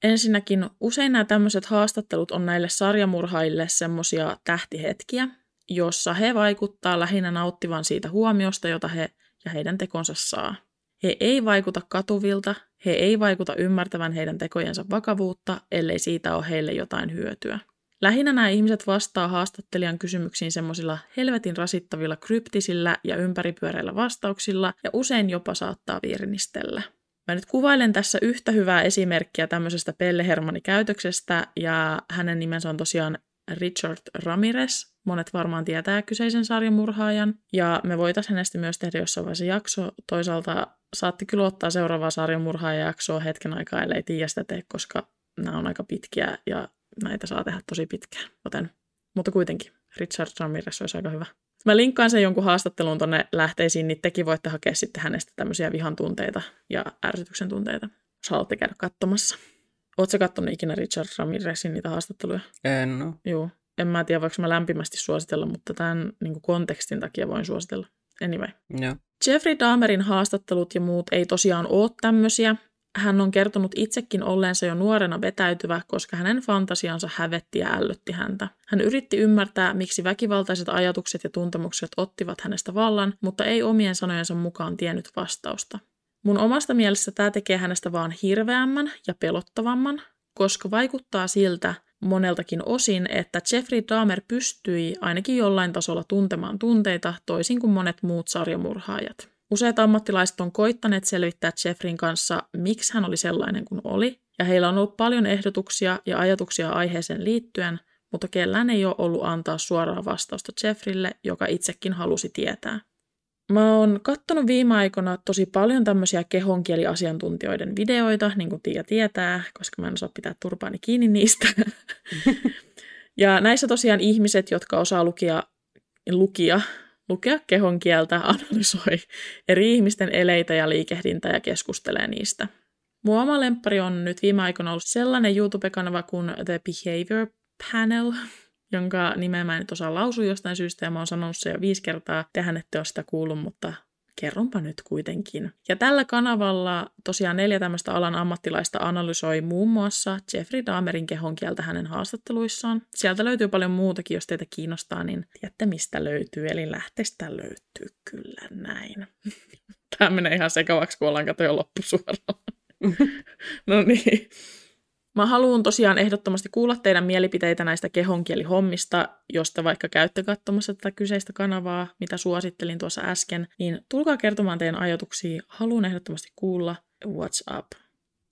Ensinnäkin usein nämä tämmöiset haastattelut on näille sarjamurhaille semmoisia tähtihetkiä, jossa he vaikuttaa lähinnä nauttivan siitä huomiosta, jota he ja heidän tekonsa saa. He ei vaikuta katuvilta, he ei vaikuta ymmärtävän heidän tekojensa vakavuutta, ellei siitä ole heille jotain hyötyä. Lähinnä nämä ihmiset vastaa haastattelijan kysymyksiin semmoisilla helvetin rasittavilla kryptisillä ja ympäripyöreillä vastauksilla ja usein jopa saattaa virnistellä. Mä nyt kuvailen tässä yhtä hyvää esimerkkiä tämmöisestä Pelle Hermani käytöksestä ja hänen nimensä on tosiaan Richard Ramirez. Monet varmaan tietää kyseisen sarjan murhaajan ja me voitaisiin hänestä myös tehdä jossain vaiheessa jakso. Toisaalta saatte kyllä ottaa seuraavaa sarjan jaksoa hetken aikaa, ellei tiedä sitä tee, koska nämä on aika pitkiä ja näitä saa tehdä tosi pitkään. Joten, mutta kuitenkin, Richard Ramirez olisi aika hyvä. Mä linkkaan sen jonkun haastattelun tonne lähteisiin, niin tekin voitte hakea sitten hänestä tämmöisiä vihan tunteita ja ärsytyksen tunteita, jos haluatte käydä katsomassa. Oletko kattonut ikinä Richard Ramirezin niitä haastatteluja? En no. Joo. En mä tiedä, voiko mä lämpimästi suositella, mutta tämän niin kontekstin takia voin suositella. Anyway. Joo. Jeffrey Dahmerin haastattelut ja muut ei tosiaan ole tämmöisiä. Hän on kertonut itsekin olleensa jo nuorena vetäytyvä, koska hänen fantasiansa hävetti ja ällötti häntä. Hän yritti ymmärtää, miksi väkivaltaiset ajatukset ja tuntemukset ottivat hänestä vallan, mutta ei omien sanojensa mukaan tiennyt vastausta. Mun omasta mielestä tämä tekee hänestä vaan hirveämmän ja pelottavamman, koska vaikuttaa siltä moneltakin osin, että Jeffrey Dahmer pystyi ainakin jollain tasolla tuntemaan tunteita toisin kuin monet muut sarjamurhaajat. Useat ammattilaiset on koittaneet selvittää Jeffrin kanssa, miksi hän oli sellainen kuin oli, ja heillä on ollut paljon ehdotuksia ja ajatuksia aiheeseen liittyen, mutta kellään ei ole ollut antaa suoraa vastausta Jeffrille, joka itsekin halusi tietää. Mä oon kattonut viime aikoina tosi paljon tämmöisiä kehonkieliasiantuntijoiden videoita, niin kuin Tiia tietää, koska mä en osaa pitää turpaani kiinni niistä. [LAUGHS] ja näissä tosiaan ihmiset, jotka osaa lukia, lukia lukea kehon kieltä, [LAUGHS] analysoi eri ihmisten eleitä ja liikehdintää ja keskustelee niistä. Mun oma lemppari on nyt viime aikoina ollut sellainen YouTube-kanava kuin The Behavior Panel, [LAUGHS] jonka nimeä mä en nyt osaa lausua jostain syystä, ja mä oon sanonut se jo viisi kertaa. Tehän ette ole sitä kuullut, mutta kerronpa nyt kuitenkin. Ja tällä kanavalla tosiaan neljä tämmöistä alan ammattilaista analysoi muun muassa Jeffrey Dahmerin kehonkieltä hänen haastatteluissaan. Sieltä löytyy paljon muutakin, jos teitä kiinnostaa, niin tiedätte mistä löytyy, eli lähteestä löytyy kyllä näin. [LAUGHS] Tämä menee ihan sekavaksi, kun ollaan jo loppusuoralla. [LAUGHS] no niin. Mä haluan tosiaan ehdottomasti kuulla teidän mielipiteitä näistä kehonkielihommista, jos te vaikka käytte katsomassa tätä kyseistä kanavaa, mitä suosittelin tuossa äsken, niin tulkaa kertomaan teidän ajatuksia. Haluan ehdottomasti kuulla what's up.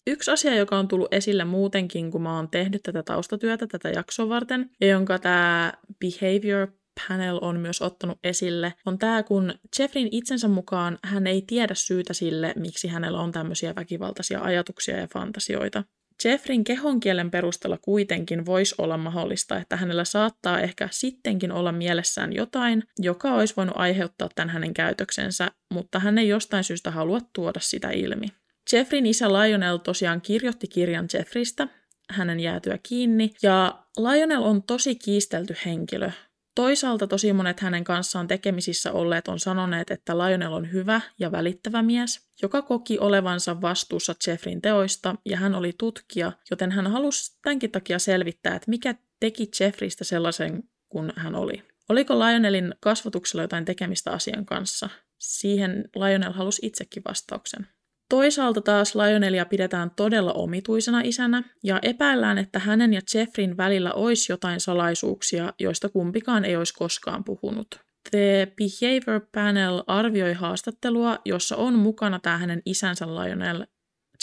Yksi asia, joka on tullut esille muutenkin, kun mä oon tehnyt tätä taustatyötä tätä jaksoa varten, ja jonka tämä behavior panel on myös ottanut esille, on tämä, kun Jeffrin itsensä mukaan hän ei tiedä syytä sille, miksi hänellä on tämmöisiä väkivaltaisia ajatuksia ja fantasioita. Jeffrin kehonkielen perusteella kuitenkin voisi olla mahdollista, että hänellä saattaa ehkä sittenkin olla mielessään jotain, joka olisi voinut aiheuttaa tämän hänen käytöksensä, mutta hän ei jostain syystä halua tuoda sitä ilmi. Jeffrin isä Lionel tosiaan kirjoitti kirjan Jeffristä, hänen jäätyä kiinni, ja Lionel on tosi kiistelty henkilö. Toisaalta tosi monet hänen kanssaan tekemisissä olleet on sanoneet, että Lionel on hyvä ja välittävä mies, joka koki olevansa vastuussa Jeffrin teoista, ja hän oli tutkija, joten hän halusi tämänkin takia selvittää, että mikä teki Jeffristä sellaisen kuin hän oli. Oliko Lionelin kasvatuksella jotain tekemistä asian kanssa? Siihen Lionel halusi itsekin vastauksen. Toisaalta taas Lionelia pidetään todella omituisena isänä ja epäillään, että hänen ja Jeffrin välillä olisi jotain salaisuuksia, joista kumpikaan ei olisi koskaan puhunut. The Behavior Panel arvioi haastattelua, jossa on mukana tämä hänen isänsä Lionel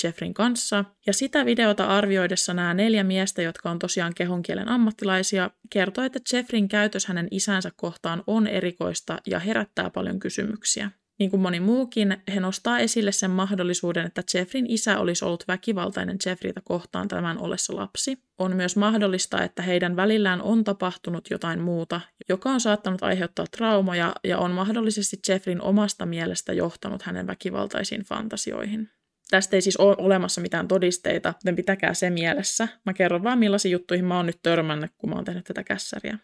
Jeffrin kanssa. Ja sitä videota arvioidessa nämä neljä miestä, jotka on tosiaan kehonkielen ammattilaisia, kertoo, että Jeffrin käytös hänen isänsä kohtaan on erikoista ja herättää paljon kysymyksiä. Niin kuin moni muukin, he nostaa esille sen mahdollisuuden, että Jeffrin isä olisi ollut väkivaltainen Jeffreytä kohtaan tämän ollessa lapsi. On myös mahdollista, että heidän välillään on tapahtunut jotain muuta, joka on saattanut aiheuttaa traumoja ja on mahdollisesti Jeffrin omasta mielestä johtanut hänen väkivaltaisiin fantasioihin. Tästä ei siis ole olemassa mitään todisteita, joten pitäkää se mielessä. Mä kerron vaan millaisiin juttuihin mä oon nyt törmännyt, kun mä oon tehnyt tätä kässäriä.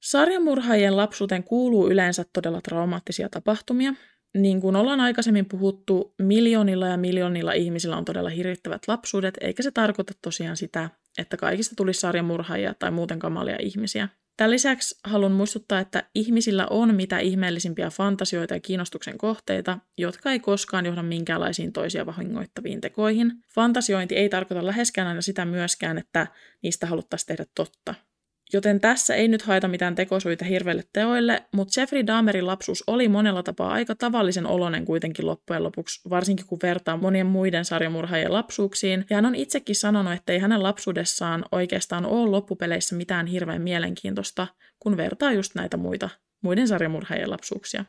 Sarjamurhaajien lapsuuteen kuuluu yleensä todella traumaattisia tapahtumia, niin kuin ollaan aikaisemmin puhuttu, miljoonilla ja miljoonilla ihmisillä on todella hirvittävät lapsuudet, eikä se tarkoita tosiaan sitä, että kaikista tulisi sarjamurhaajia tai muuten kamalia ihmisiä. Tämän lisäksi haluan muistuttaa, että ihmisillä on mitä ihmeellisimpiä fantasioita ja kiinnostuksen kohteita, jotka ei koskaan johda minkäänlaisiin toisia vahingoittaviin tekoihin. Fantasiointi ei tarkoita läheskään aina sitä myöskään, että niistä haluttaisiin tehdä totta. Joten tässä ei nyt haeta mitään tekosuita hirveille teoille, mutta Jeffrey Dahmerin lapsuus oli monella tapaa aika tavallisen oloinen kuitenkin loppujen lopuksi, varsinkin kun vertaa monien muiden sarjamurhaajien lapsuuksiin. Ja hän on itsekin sanonut, että ei hänen lapsuudessaan oikeastaan ole loppupeleissä mitään hirveän mielenkiintoista, kun vertaa just näitä muita muiden sarjamurhaajien lapsuuksia.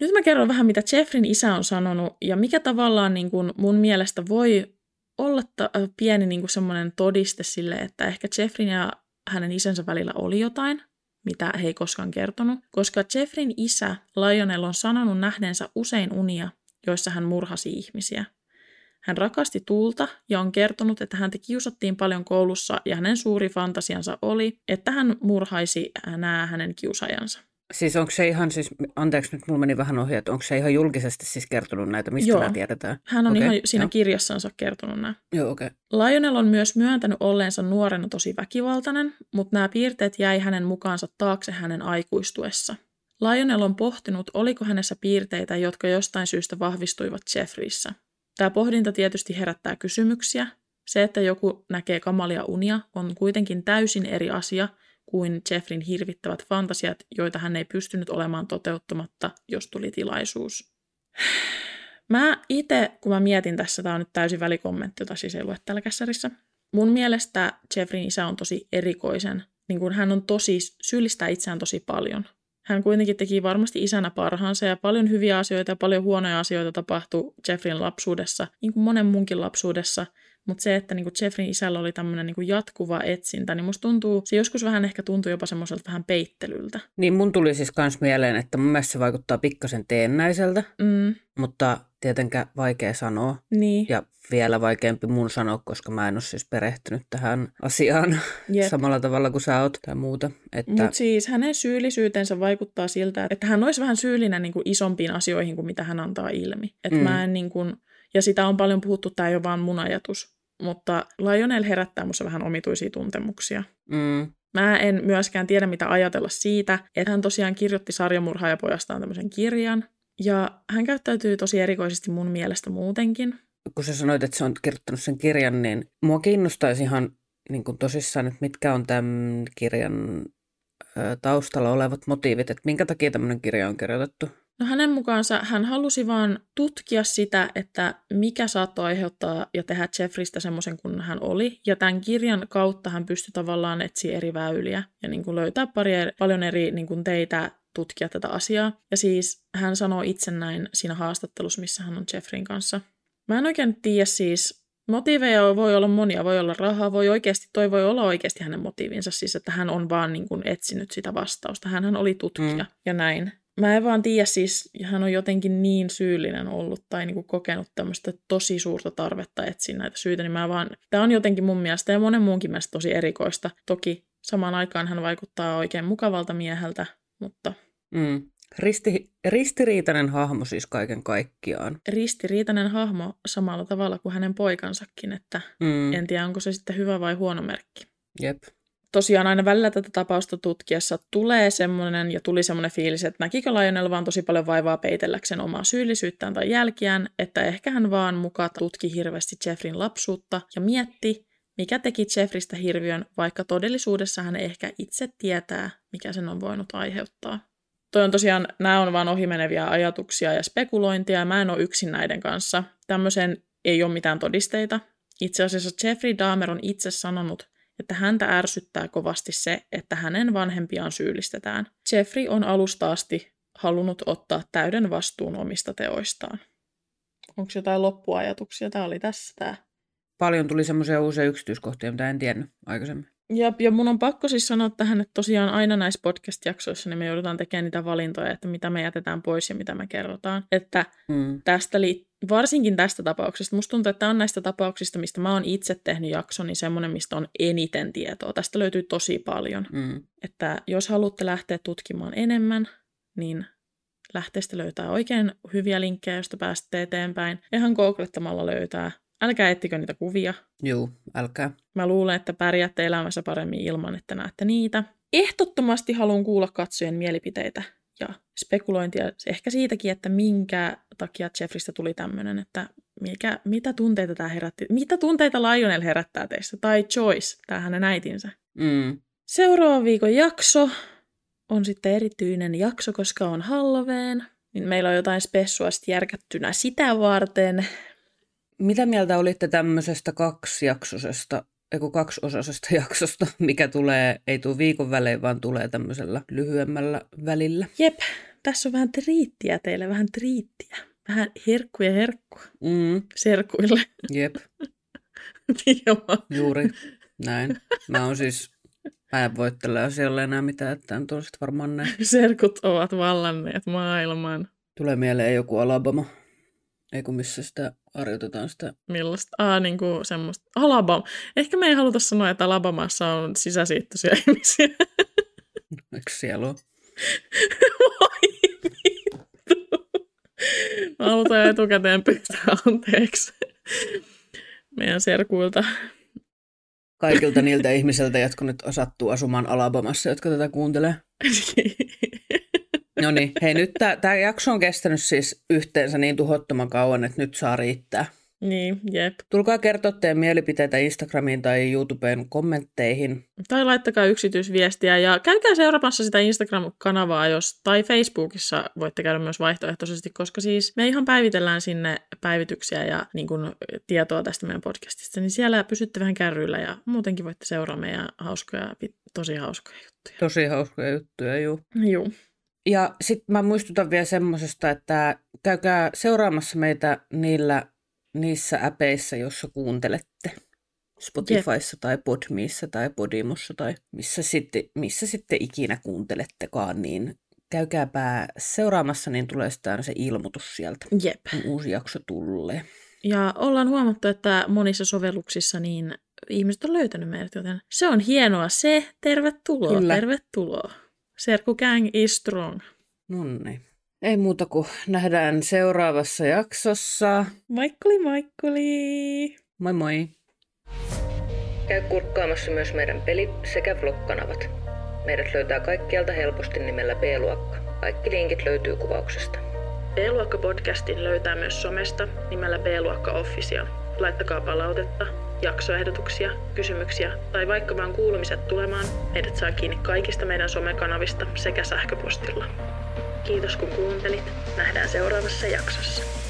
Nyt mä kerron vähän, mitä Jeffrin isä on sanonut ja mikä tavallaan niin kuin mun mielestä voi olla ta- pieni niin kuin semmoinen todiste sille, että ehkä Jeffrin ja hänen isänsä välillä oli jotain, mitä he ei koskaan kertonut, koska Jeffrin isä Lionel on sanonut nähneensä usein unia, joissa hän murhasi ihmisiä. Hän rakasti tulta ja on kertonut, että häntä kiusattiin paljon koulussa ja hänen suuri fantasiansa oli, että hän murhaisi nämä hänen kiusajansa. Siis onko se ihan, siis, anteeksi nyt mulla meni vähän ohi, että onko se ihan julkisesti siis kertonut näitä, mistä Joo. nämä tiedetään? hän on okay, ihan siinä jo. kirjassansa kertonut nämä. Joo, okei. Okay. Lionel on myös myöntänyt olleensa nuorena tosi väkivaltainen, mutta nämä piirteet jäi hänen mukaansa taakse hänen aikuistuessa. Lionel on pohtinut, oliko hänessä piirteitä, jotka jostain syystä vahvistuivat Jeffreyssä. Tämä pohdinta tietysti herättää kysymyksiä. Se, että joku näkee kamalia unia, on kuitenkin täysin eri asia – kuin Jeffrin hirvittävät fantasiat, joita hän ei pystynyt olemaan toteuttamatta, jos tuli tilaisuus. Mä itse, kun mä mietin tässä, tämä on nyt täysin välikommentti, jota siis ei lue täällä kässärissä. Mun mielestä Jeffrin isä on tosi erikoisen. Niin kun hän on tosi, syyllistää itseään tosi paljon. Hän kuitenkin teki varmasti isänä parhaansa ja paljon hyviä asioita ja paljon huonoja asioita tapahtui Jeffrin lapsuudessa, niin kuin monen munkin lapsuudessa – mutta se, että niinku Jeffrin isällä oli tämmöinen niinku jatkuva etsintä, niin musta tuntuu, se joskus vähän ehkä tuntuu jopa semmoiselta vähän peittelyltä. Niin mun tuli siis kans mieleen, että mun mielestä se vaikuttaa pikkasen teennäiseltä, mm. mutta tietenkään vaikea sanoa. Niin. Ja vielä vaikeampi mun sanoa, koska mä en ole siis perehtynyt tähän asiaan [LAUGHS] Jep. samalla tavalla kuin sä oot tai muuta. Että... Mutta siis hänen syyllisyytensä vaikuttaa siltä, että hän olisi vähän syyllinen niin kuin isompiin asioihin kuin mitä hän antaa ilmi. Että mm. mä en niin kuin, ja sitä on paljon puhuttu, tämä ei ole vaan mun ajatus. Mutta Lionel herättää minussa vähän omituisia tuntemuksia. Mm. Mä en myöskään tiedä, mitä ajatella siitä, että hän tosiaan kirjoitti sarjamurhaajapojastaan tämmöisen kirjan. Ja hän käyttäytyy tosi erikoisesti mun mielestä muutenkin. Kun sä sanoit, että se on kirjoittanut sen kirjan, niin mua kiinnostaisi ihan niin kuin tosissaan, että mitkä on tämän kirjan taustalla olevat motiivit, että minkä takia tämmöinen kirja on kirjoitettu? No hänen mukaansa hän halusi vaan tutkia sitä, että mikä saattoi aiheuttaa ja tehdä Jeffristä semmoisen kuin hän oli. Ja tämän kirjan kautta hän pystyi tavallaan etsiä eri väyliä ja niin kuin löytää pari, paljon eri niin kuin teitä tutkia tätä asiaa. Ja siis hän sanoo itse näin siinä haastattelussa, missä hän on Jeffrin kanssa. Mä en oikein tiedä siis, motiiveja voi olla monia, voi olla rahaa, voi oikeasti, toi voi olla oikeasti hänen motiivinsa, siis että hän on vaan niin kuin etsinyt sitä vastausta. hän oli tutkija mm. ja näin. Mä en vaan tiedä, siis hän on jotenkin niin syyllinen ollut tai niinku kokenut tämmöistä tosi suurta tarvetta etsiä näitä syitä, niin mä vaan, tämä on jotenkin mun mielestä ja monen muunkin mielestä tosi erikoista. Toki samaan aikaan hän vaikuttaa oikein mukavalta mieheltä, mutta... Mm. Risti, ristiriitainen hahmo siis kaiken kaikkiaan. Ristiriitainen hahmo samalla tavalla kuin hänen poikansakin, että mm. en tiedä onko se sitten hyvä vai huono merkki. Jep. Tosiaan aina välillä tätä tapausta tutkiessa tulee semmoinen ja tuli semmoinen fiilis, että näkikö Lionel vaan tosi paljon vaivaa peitelläkseen omaa syyllisyyttään tai jälkiään, että ehkä hän vaan mukaan tutki hirveästi Jeffrin lapsuutta ja mietti, mikä teki Jeffristä hirviön, vaikka todellisuudessa hän ehkä itse tietää, mikä sen on voinut aiheuttaa. Toi on tosiaan, nämä on vaan ohimeneviä ajatuksia ja spekulointia, ja mä en ole yksin näiden kanssa. Tämmöisen ei ole mitään todisteita. Itse asiassa Jeffrey Dahmer on itse sanonut, että häntä ärsyttää kovasti se, että hänen vanhempiaan syyllistetään. Jeffrey on alusta asti halunnut ottaa täyden vastuun omista teoistaan. Onko jotain loppuajatuksia? Tämä oli tässä tämä. Paljon tuli semmoisia uusia yksityiskohtia, mitä en tiennyt aikaisemmin. Ja, ja mun on pakko siis sanoa tähän, että tosiaan aina näissä podcast-jaksoissa niin me joudutaan tekemään niitä valintoja, että mitä me jätetään pois ja mitä me kerrotaan. Että mm. tästä li- varsinkin tästä tapauksesta, musta tuntuu, että tämä on näistä tapauksista, mistä mä oon itse tehnyt jakson, niin semmoinen, mistä on eniten tietoa. Tästä löytyy tosi paljon. Mm. Että jos haluatte lähteä tutkimaan enemmän, niin lähteestä löytää oikein hyviä linkkejä, joista pääsette eteenpäin. Ihan googlettamalla löytää Älkää ettikö niitä kuvia. Joo, älkää. Mä luulen, että pärjäätte elämässä paremmin ilman, että näette niitä. Ehdottomasti haluan kuulla katsojen mielipiteitä ja spekulointia ehkä siitäkin, että minkä takia Jeffristä tuli tämmöinen, että mikä, mitä tunteita tämä herätti, mitä tunteita Lionel herättää teistä, tai Joyce, tämä hänen äitinsä. Mm. Seuraava viikon jakso on sitten erityinen jakso, koska on Halloween. Niin meillä on jotain spessua järkättynä sitä varten. Mitä mieltä olitte tämmöisestä kaksijaksosesta, eiku kaksiosaisesta [LAUGHS] jaksosta, mikä tulee, ei tule viikon välein, vaan tulee tämmöisellä lyhyemmällä välillä? Jep, tässä on vähän triittiä teille, vähän triittiä. Vähän herkkuja herkku mm. serkuille. Jep. [LAUGHS] Juuri näin. Mä oon siis, mä en voi tällä asialla enää mitään, että on varmaan näin. Serkut ovat vallanneet maailman. Tulee mieleen joku Alabama. Ei kun missä sitä harjoitetaan sitä. Millaista? Ah, niin kuin semmoista. Alabama. Ehkä me ei haluta sanoa, että Alabamassa on sisäsiittoisia [LAUGHS] ihmisiä. Eikö siellä ole? Voi vittu. Mä halutaan etukäteen pyytää anteeksi meidän serkuilta. Kaikilta niiltä ihmisiltä, jotka nyt osattuu asumaan Alabamassa, jotka tätä kuuntelee. [LAUGHS] No niin, hei nyt tämä jakso on kestänyt siis yhteensä niin tuhottoman kauan, että nyt saa riittää. Niin, jep. Tulkaa kertoa teidän mielipiteitä Instagramiin tai YouTubeen kommentteihin. Tai laittakaa yksityisviestiä ja käykää seuraamassa sitä Instagram-kanavaa, jos, tai Facebookissa voitte käydä myös vaihtoehtoisesti, koska siis me ihan päivitellään sinne päivityksiä ja niin kun, tietoa tästä meidän podcastista, niin siellä pysytte vähän kärryillä ja muutenkin voitte seuraa meidän hauskoja, tosi hauskoja juttuja. Tosi hauskoja juttuja, juu. Juu. Ja sitten mä muistutan vielä semmoisesta, että käykää seuraamassa meitä niillä, niissä äpeissä, joissa kuuntelette. Spotifyssa Jep. tai Podmiissa tai Podimussa tai missä sitten, missä sitten ikinä kuuntelettekaan, niin käykääpä seuraamassa, niin tulee sitten se ilmoitus sieltä, Jep. kun uusi jakso tulee. Ja ollaan huomattu, että monissa sovelluksissa niin ihmiset on löytänyt meidät, joten se on hienoa se. Tervetuloa, Kyllä. tervetuloa. Serkku Gang is strong. Nonni. Ei muuta kuin nähdään seuraavassa jaksossa. Moikkuli moikkuli! Moi moi! Käy kurkkaamassa myös meidän peli- sekä vlog-kanavat. Meidät löytää kaikkialta helposti nimellä B-luokka. Kaikki linkit löytyy kuvauksesta. B-luokka-podcastin löytää myös somesta nimellä B-luokka Official. Laittakaa palautetta jaksoehdotuksia, kysymyksiä tai vaikka vaan kuulumiset tulemaan, meidät saa kiinni kaikista meidän somekanavista sekä sähköpostilla. Kiitos kun kuuntelit. Nähdään seuraavassa jaksossa.